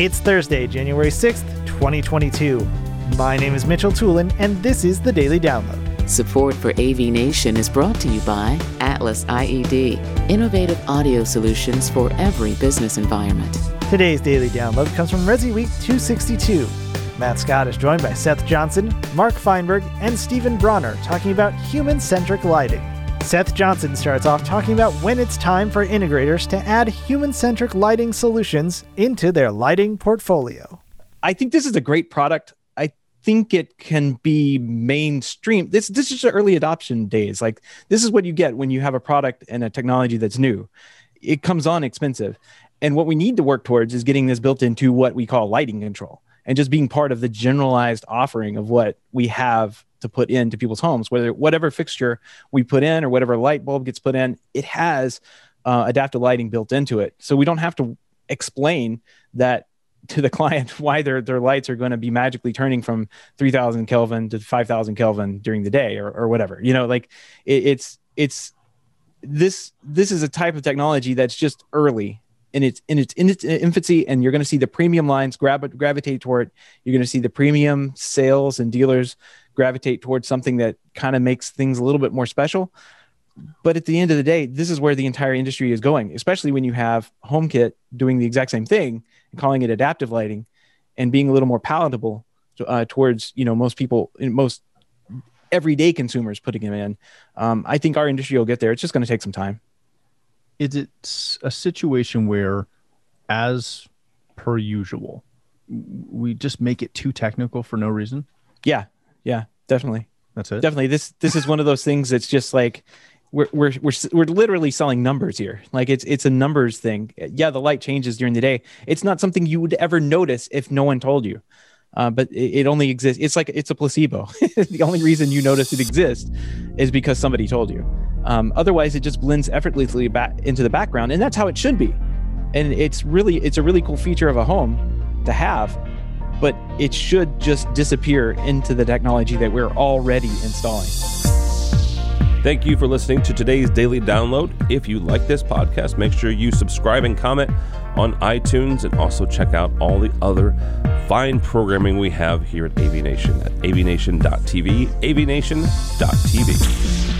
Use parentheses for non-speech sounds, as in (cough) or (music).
It's Thursday, January 6th, 2022. My name is Mitchell Tulin, and this is the Daily Download. Support for AV Nation is brought to you by Atlas IED, innovative audio solutions for every business environment. Today's Daily Download comes from Resi Week 262. Matt Scott is joined by Seth Johnson, Mark Feinberg, and Stephen Bronner talking about human centric lighting. Seth Johnson starts off talking about when it's time for integrators to add human centric lighting solutions into their lighting portfolio. I think this is a great product. I think it can be mainstream. This this is early adoption days. Like this is what you get when you have a product and a technology that's new. It comes on expensive. And what we need to work towards is getting this built into what we call lighting control and just being part of the generalized offering of what we have to put into people's homes whether whatever fixture we put in or whatever light bulb gets put in it has uh, adaptive lighting built into it. So we don't have to explain that to the (laughs) client why their their lights are going to be magically turning from 3000 kelvin to 5000 kelvin during the day or, or whatever. You know like it, it's it's this this is a type of technology that's just early in its in its in its infancy and you're going to see the premium lines grab, gravitate toward you're going to see the premium sales and dealers gravitate towards something that kind of makes things a little bit more special. But at the end of the day this is where the entire industry is going especially when you have homekit doing the exact same thing and calling it adaptive lighting and being a little more palatable uh, towards you know most people most everyday consumers putting them in. Um, i think our industry will get there. It's just going to take some time is it a situation where as per usual we just make it too technical for no reason? Yeah. Yeah definitely. That's it? Definitely. This this is one of those things that's just like we're, we're we're we're literally selling numbers here. Like it's it's a numbers thing. Yeah the light changes during the day. It's not something you would ever notice if no one told you. Uh, but it, it, only exists it's like it's a placebo. (laughs) The only reason you notice it exists is because somebody told you um, otherwise it just blends effortlessly back into the background and that's how it should be and it's really it's a really cool feature of a home to have but it should just disappear into the technology that we're already installing. Thank you for listening to today's daily download. If you like this podcast, make sure you subscribe and comment on iTunes and also check out all the other fine programming we have here at AV Nation at avnation.tv, avnation.tv.